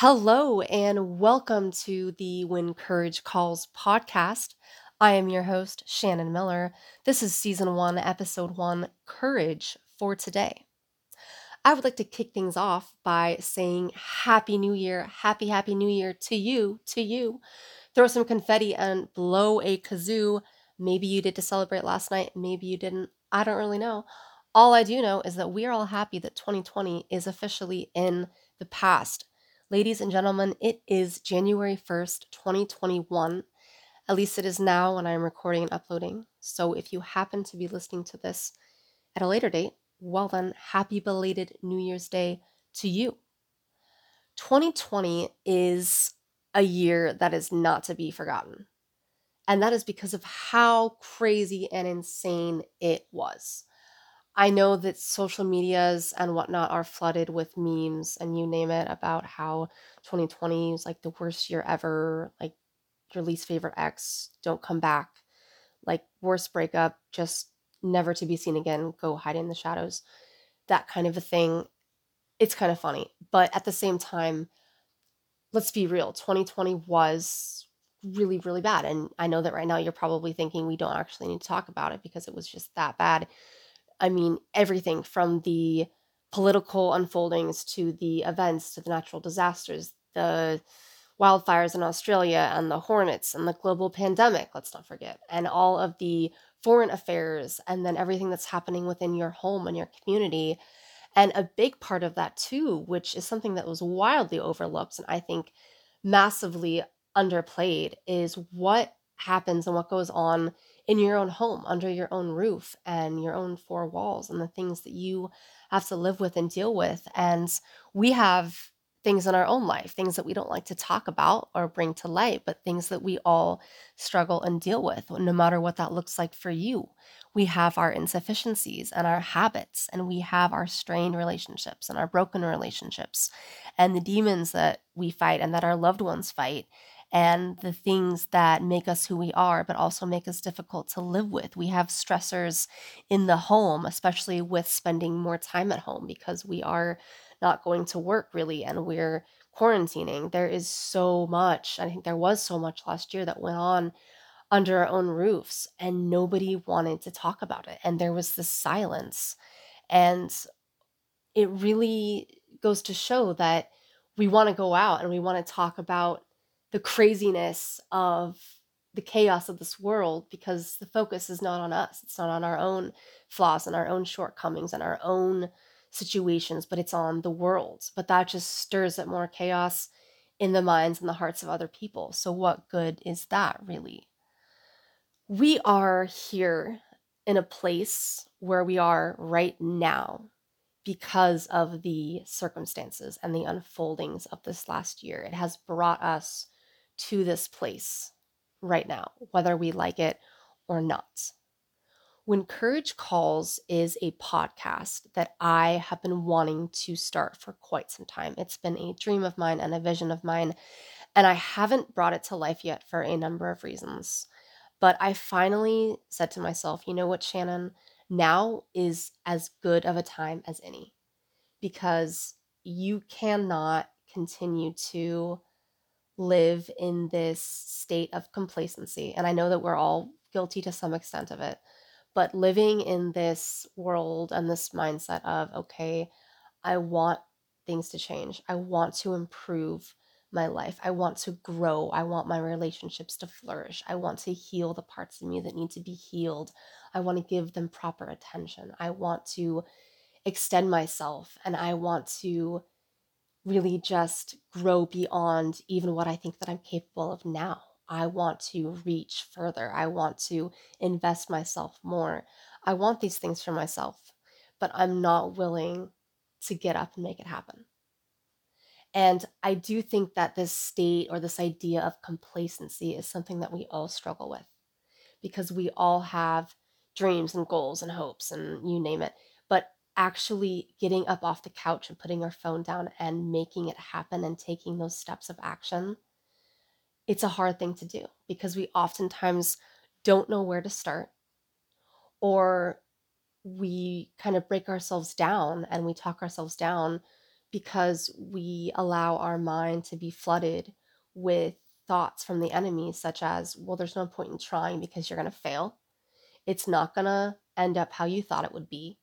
Hello, and welcome to the When Courage Calls podcast. I am your host, Shannon Miller. This is season one, episode one Courage for today. I would like to kick things off by saying Happy New Year, Happy, Happy New Year to you, to you. Throw some confetti and blow a kazoo. Maybe you did to celebrate last night, maybe you didn't. I don't really know. All I do know is that we are all happy that 2020 is officially in the past. Ladies and gentlemen, it is January 1st, 2021. At least it is now when I'm recording and uploading. So if you happen to be listening to this at a later date, well then, happy belated New Year's Day to you. 2020 is a year that is not to be forgotten. And that is because of how crazy and insane it was. I know that social medias and whatnot are flooded with memes and you name it about how 2020 is like the worst year ever, like your least favorite ex, don't come back, like worst breakup, just never to be seen again, go hide in the shadows, that kind of a thing. It's kind of funny. But at the same time, let's be real 2020 was really, really bad. And I know that right now you're probably thinking we don't actually need to talk about it because it was just that bad I mean, everything from the political unfoldings to the events to the natural disasters, the wildfires in Australia and the hornets and the global pandemic, let's not forget, and all of the foreign affairs, and then everything that's happening within your home and your community. And a big part of that, too, which is something that was wildly overlooked and I think massively underplayed, is what happens and what goes on in your own home, under your own roof, and your own four walls, and the things that you have to live with and deal with. And we have things in our own life, things that we don't like to talk about or bring to light, but things that we all struggle and deal with, no matter what that looks like for you. We have our insufficiencies and our habits, and we have our strained relationships and our broken relationships, and the demons that we fight and that our loved ones fight and the things that make us who we are, but also make us difficult to live with. We have stressors in the home, especially with spending more time at home because we are not going to work really and we're quarantining. There is so much, I think there was so much last year that went on under our own roofs and nobody wanted to talk about it. And there was this silence. And it really goes to show that we want to go out and we want to talk about the craziness of the chaos of this world because the focus is not on us. It's not on our own flaws and our own shortcomings and our own situations, but it's on the world. But that just stirs up more chaos in the minds and the hearts of other people. So, what good is that really? We are here in a place where we are right now because of the circumstances and the unfoldings of this last year. It has brought us to this place right now, whether we like it or not. When Courage Calls is a podcast that I have been wanting to start for quite some time. It's been a dream of mine and a vision of mine, and I haven't brought it to life yet for a number of reasons. But I finally said to myself, you know what, Shannon? Now is as good of a time as any because you cannot continue to live in this state of complacency. And I know that we're all guilty to some extent of it, but living in this world and this mindset of, okay, I want things to change, I want to improve my life. I want to grow. I want my relationships to flourish. I want to heal the parts of me that need to be healed. I want to give them proper attention. I want to extend myself and I want to really just grow beyond even what I think that I'm capable of now. I want to reach further. I want to invest myself more. I want these things for myself, but I'm not willing to get up and make it happen. And I do think that this state or this idea of complacency is something that we all struggle with because we all have dreams and goals and hopes and you name it. But actually getting up off the couch and putting our phone down and making it happen and taking those steps of action, it's a hard thing to do because we oftentimes don't know where to start or we kind of break ourselves down and we talk ourselves down because we allow our mind to be flooded with thoughts from the enemy, such as, well, there's no point in trying because you're going to fail. It's not going to end up how you thought it would be.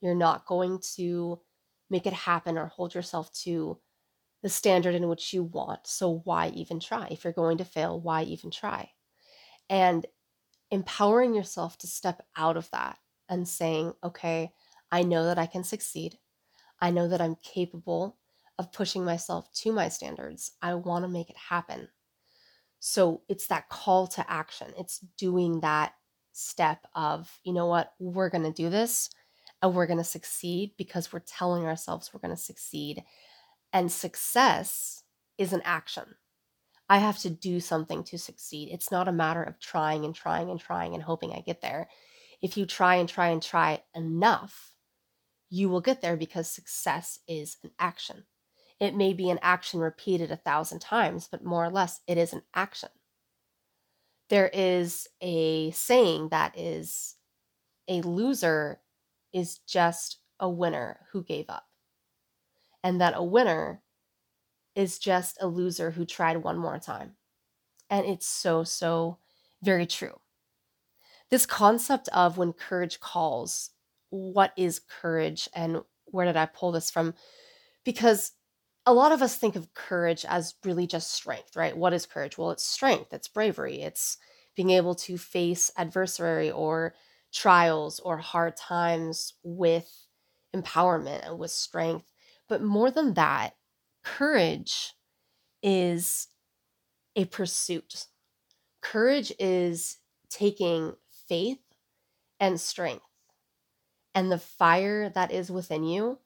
You're not going to make it happen or hold yourself to the standard in which you want. So why even try? If you're going to fail, why even try? And empowering yourself to step out of that and saying, okay, I know that I can succeed. I know that I'm capable of pushing myself to my standards. I want to make it happen. So it's that call to action. It's doing that step of, you know what, we're going to do this and we're going to succeed because we're telling ourselves we're going to succeed. And success is an action. I have to do something to succeed. It's not a matter of trying and trying and trying and hoping I get there. If you try and try and try enough, you will get there because success is an action. It may be an action repeated a thousand times, but more or less, it is an action. There is a saying that is a loser is just a winner who gave up, and that a winner is just a loser who tried one more time. And it's so, so very true. This concept of when courage calls, what is courage and where did I pull this from? Because a lot of us think of courage as really just strength, right? What is courage? Well, it's strength, it's bravery, it's being able to face adversary or trials or hard times with empowerment and with strength. But more than that, courage is a pursuit. Courage is taking faith and strength and the fire that is within you,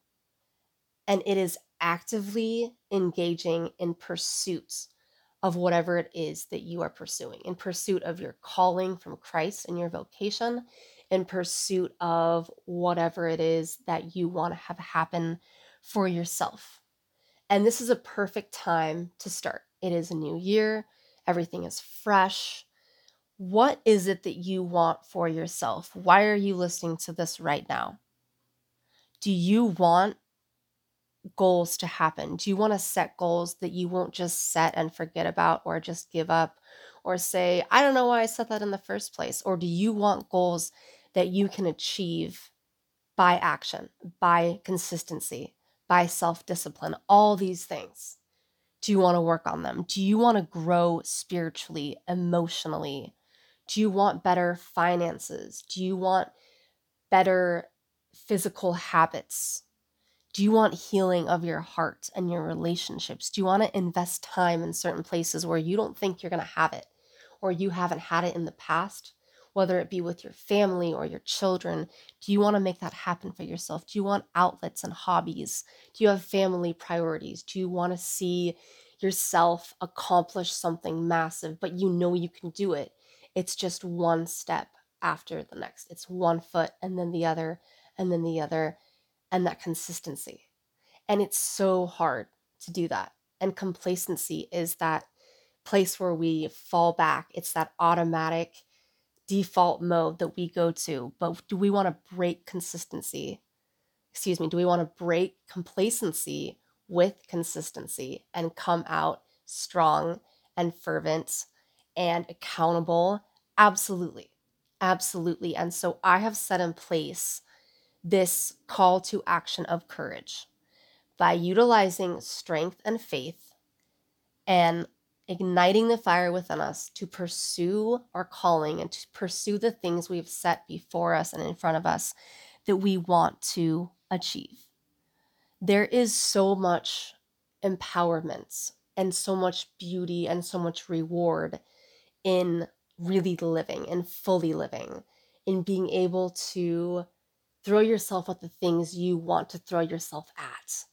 and it is actively engaging in pursuit of whatever it is that you are pursuing, in pursuit of your calling from Christ and your vocation, in pursuit of whatever it is that you want to have happen for yourself. And this is a perfect time to start. It is a new year, everything is fresh. What is it that you want for yourself? Why are you listening to this right now? Do you want goals to happen? Do you want to set goals that you won't just set and forget about or just give up or say, I don't know why I set that in the first place? Or do you want goals that you can achieve by action, by consistency, by self discipline, all these things? Do you want to work on them? Do you want to grow spiritually, emotionally? Do you want better finances? Do you want better physical habits? Do you want healing of your heart and your relationships? Do you want to invest time in certain places where you don't think you're going to have it or you haven't had it in the past? Whether it be with your family or your children, do you want to make that happen for yourself? Do you want outlets and hobbies? Do you have family priorities? Do you want to see yourself accomplish something massive, but you know you can do it? It's just one step after the next. It's one foot and then the other and then the other and that consistency. And it's so hard to do that. And complacency is that place where we fall back. It's that automatic default mode that we go to. But do we want to break consistency? Excuse me, do we want to break complacency with consistency and come out strong and fervent and accountable? Absolutely. Absolutely. And so I have set in place this call to action of courage by utilizing strength and faith and igniting the fire within us to pursue our calling and to pursue the things we've set before us and in front of us that we want to achieve. There is so much empowerment and so much beauty and so much reward in really living and fully living, in being able to throw yourself at the things you want to throw yourself at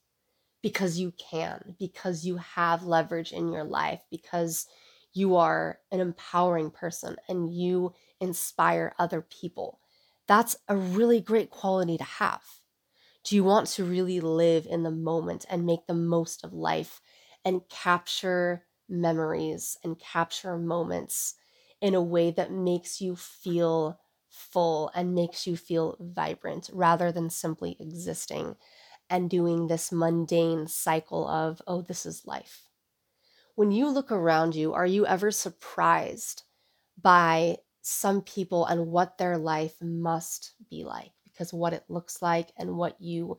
because you can, because you have leverage in your life, because you are an empowering person and you inspire other people. That's a really great quality to have. Do you want to really live in the moment and make the most of life and capture memories and capture moments in a way that makes you feel full and makes you feel vibrant rather than simply existing and doing this mundane cycle of, oh, this is life. When you look around you, are you ever surprised by some people and what their life must be like? Because what it looks like and what you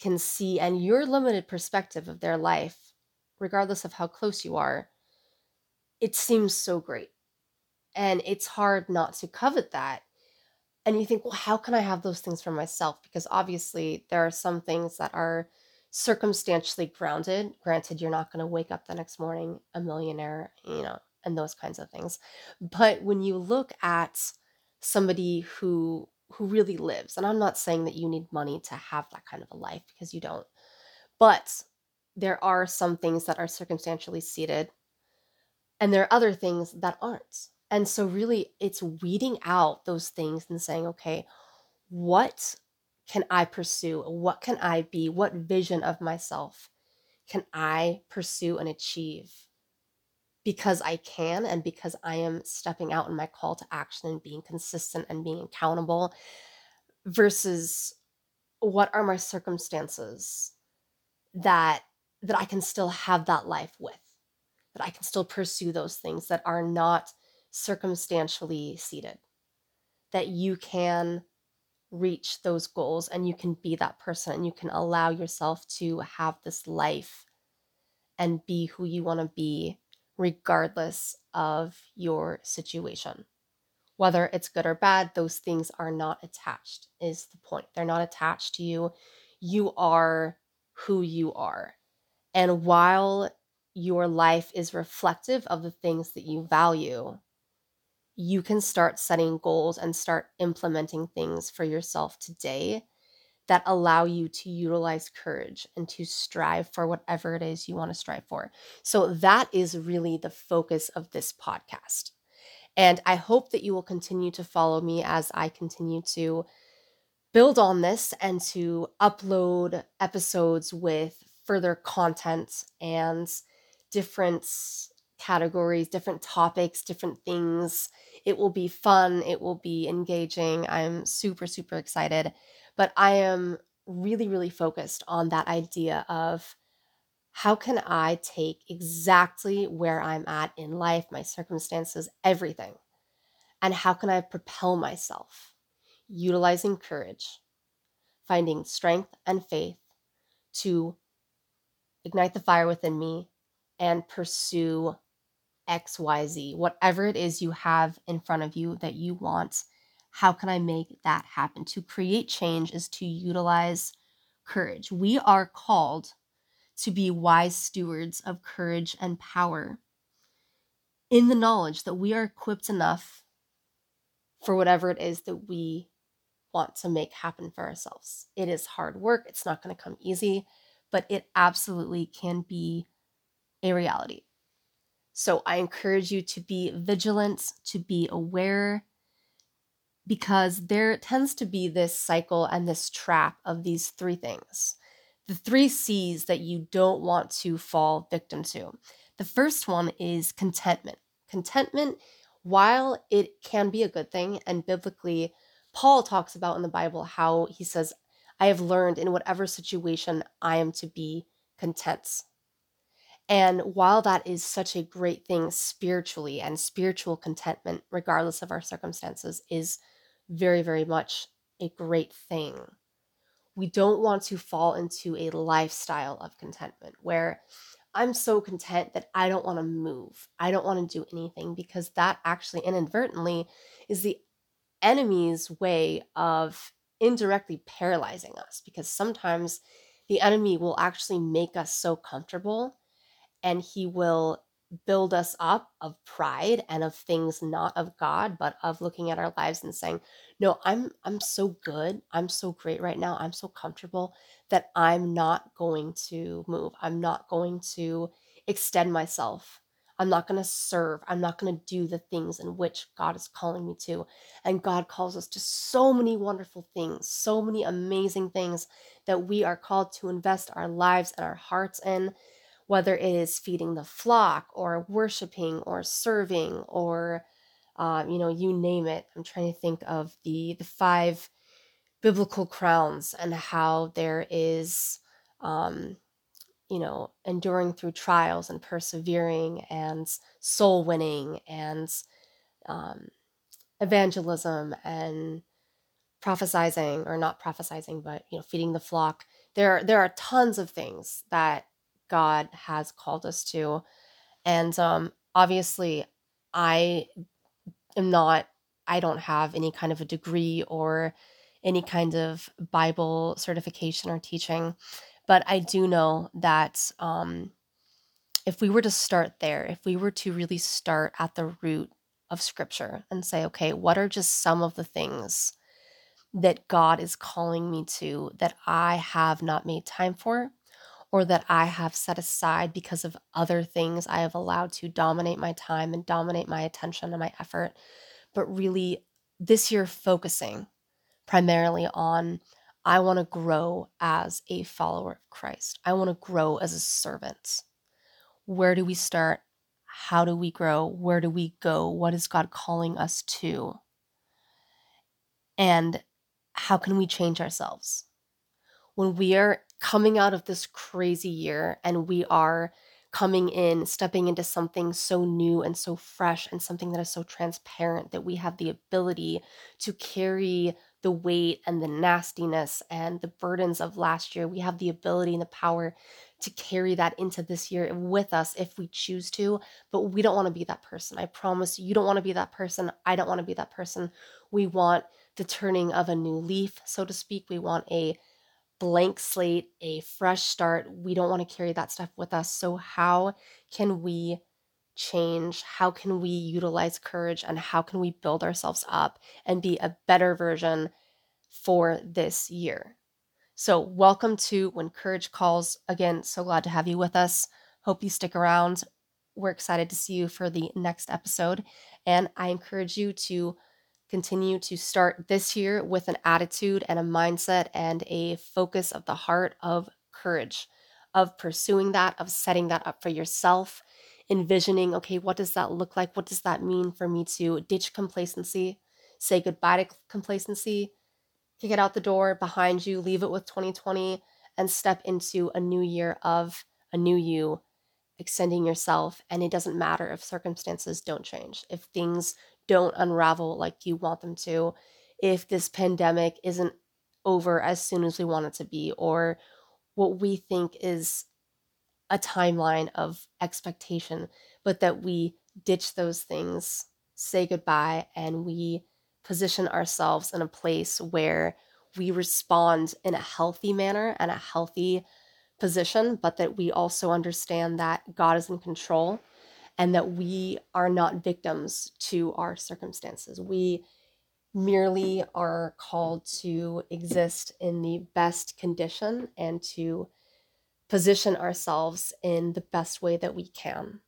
can see and your limited perspective of their life, regardless of how close you are, it seems so great. And it's hard not to covet that and you think, well, how can I have those things for myself? Because obviously, there are some things that are circumstantially grounded. Granted, you're not going to wake up the next morning a millionaire, you know, and those kinds of things. But when you look at somebody who who really lives, and I'm not saying that you need money to have that kind of a life because you don't, but there are some things that are circumstantially seated, and there are other things that aren't. And so, really, it's weeding out those things and saying, okay, what can I pursue? What can I be? What vision of myself can I pursue and achieve? Because I can, and because I am stepping out in my call to action and being consistent and being accountable, versus what are my circumstances that that I can still have that life with, that I can still pursue those things that are not circumstantially seated, that you can reach those goals and you can be that person and you can allow yourself to have this life and be who you want to be regardless of your situation. Whether it's good or bad, those things are not attached, is the point. They're not attached to you. You are who you are. And while your life is reflective of the things that you value, you can start setting goals and start implementing things for yourself today that allow you to utilize courage and to strive for whatever it is you want to strive for. So, that is really the focus of this podcast. And I hope that you will continue to follow me as I continue to build on this and to upload episodes with further content and different categories, different topics, different things. It will be fun, it will be engaging. I'm super, super excited. But I am really, really focused on that idea of how can I take exactly where I'm at in life, my circumstances, everything, and how can I propel myself utilizing courage, finding strength and faith to ignite the fire within me and pursue XYZ, whatever it is you have in front of you that you want, how can I make that happen? To create change is to utilize courage. We are called to be wise stewards of courage and power in the knowledge that we are equipped enough for whatever it is that we want to make happen for ourselves. It is hard work, it's not going to come easy, but it absolutely can be a reality. So I encourage you to be vigilant, to be aware, because there tends to be this cycle and this trap of these three things. The three C's that you don't want to fall victim to. The first one is contentment. Contentment, while it can be a good thing, and biblically, Paul talks about in the Bible how he says, I have learned in whatever situation I am to be content. And while that is such a great thing spiritually and spiritual contentment, regardless of our circumstances, is very, very much a great thing, we don't want to fall into a lifestyle of contentment where I'm so content that I don't want to move. I don't want to do anything because that actually inadvertently is the enemy's way of indirectly paralyzing us because sometimes the enemy will actually make us so comfortable and he will build us up of pride and of things not of God but of looking at our lives and saying no I'm I'm so good. I'm so great right now. I'm so comfortable that I'm not going to move. I'm not going to extend myself. I'm not going to serve. I'm not going to do the things in which God is calling me to. And God calls us to so many wonderful things so many amazing things that we are called to invest our lives and our hearts in whether it is feeding the flock or worshiping or serving or uh, you know you name it i'm trying to think of the the five biblical crowns and how there is um, you know, enduring through trials and persevering and soul winning and um, evangelism and prophesizing or not prophesizing, but you know, feeding the flock. There, there are tons of things that God has called us to, and um, obviously, I am not. I don't have any kind of a degree or any kind of Bible certification or teaching, but I do know that um, if we were to start there, if we were to really start at the root of Scripture and say, okay, what are just some of the things that God is calling me to that I have not made time for? Or that I have set aside because of other things I have allowed to dominate my time and dominate my attention and my effort. But really, this year, focusing primarily on I want to grow as a follower of Christ. I want to grow as a servant. Where do we start? How do we grow? Where do we go? What is God calling us to? And how can we change ourselves? When we are coming out of this crazy year and we are coming in, stepping into something so new and so fresh and something that is so transparent that we have the ability to carry the weight and the nastiness and the burdens of last year. We have the ability and the power to carry that into this year with us if we choose to, but we don't want to be that person. I promise you don't want to be that person. I don't want to be that person. We want the turning of a new leaf, so to speak. We want a blank slate, a fresh start. We don't want to carry that stuff with us. So, how can we change? How can we utilize courage and how can we build ourselves up and be a better version for this year? So, welcome to When Courage Calls. Again, so glad to have you with us. Hope you stick around. We're excited to see you for the next episode. And I encourage you to continue to start this year with an attitude and a mindset and a focus of the heart of courage, of pursuing that, of setting that up for yourself envisioning, okay, what does that look like? What does that mean for me to ditch complacency, say goodbye to complacency, kick it out the door behind you, leave it with 2020, and step into a new year of a new you, extending yourself. And it doesn't matter if circumstances don't change, if things don't unravel like you want them to, if this pandemic isn't over as soon as we want it to be, or what we think is a timeline of expectation, but that we ditch those things, say goodbye, and we position ourselves in a place where we respond in a healthy manner and a healthy position, but that we also understand that God is in control and that we are not victims to our circumstances. We merely are called to exist in the best condition and to position ourselves in the best way that we can.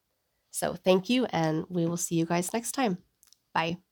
So, thank you, and we will see you guys next time. Bye.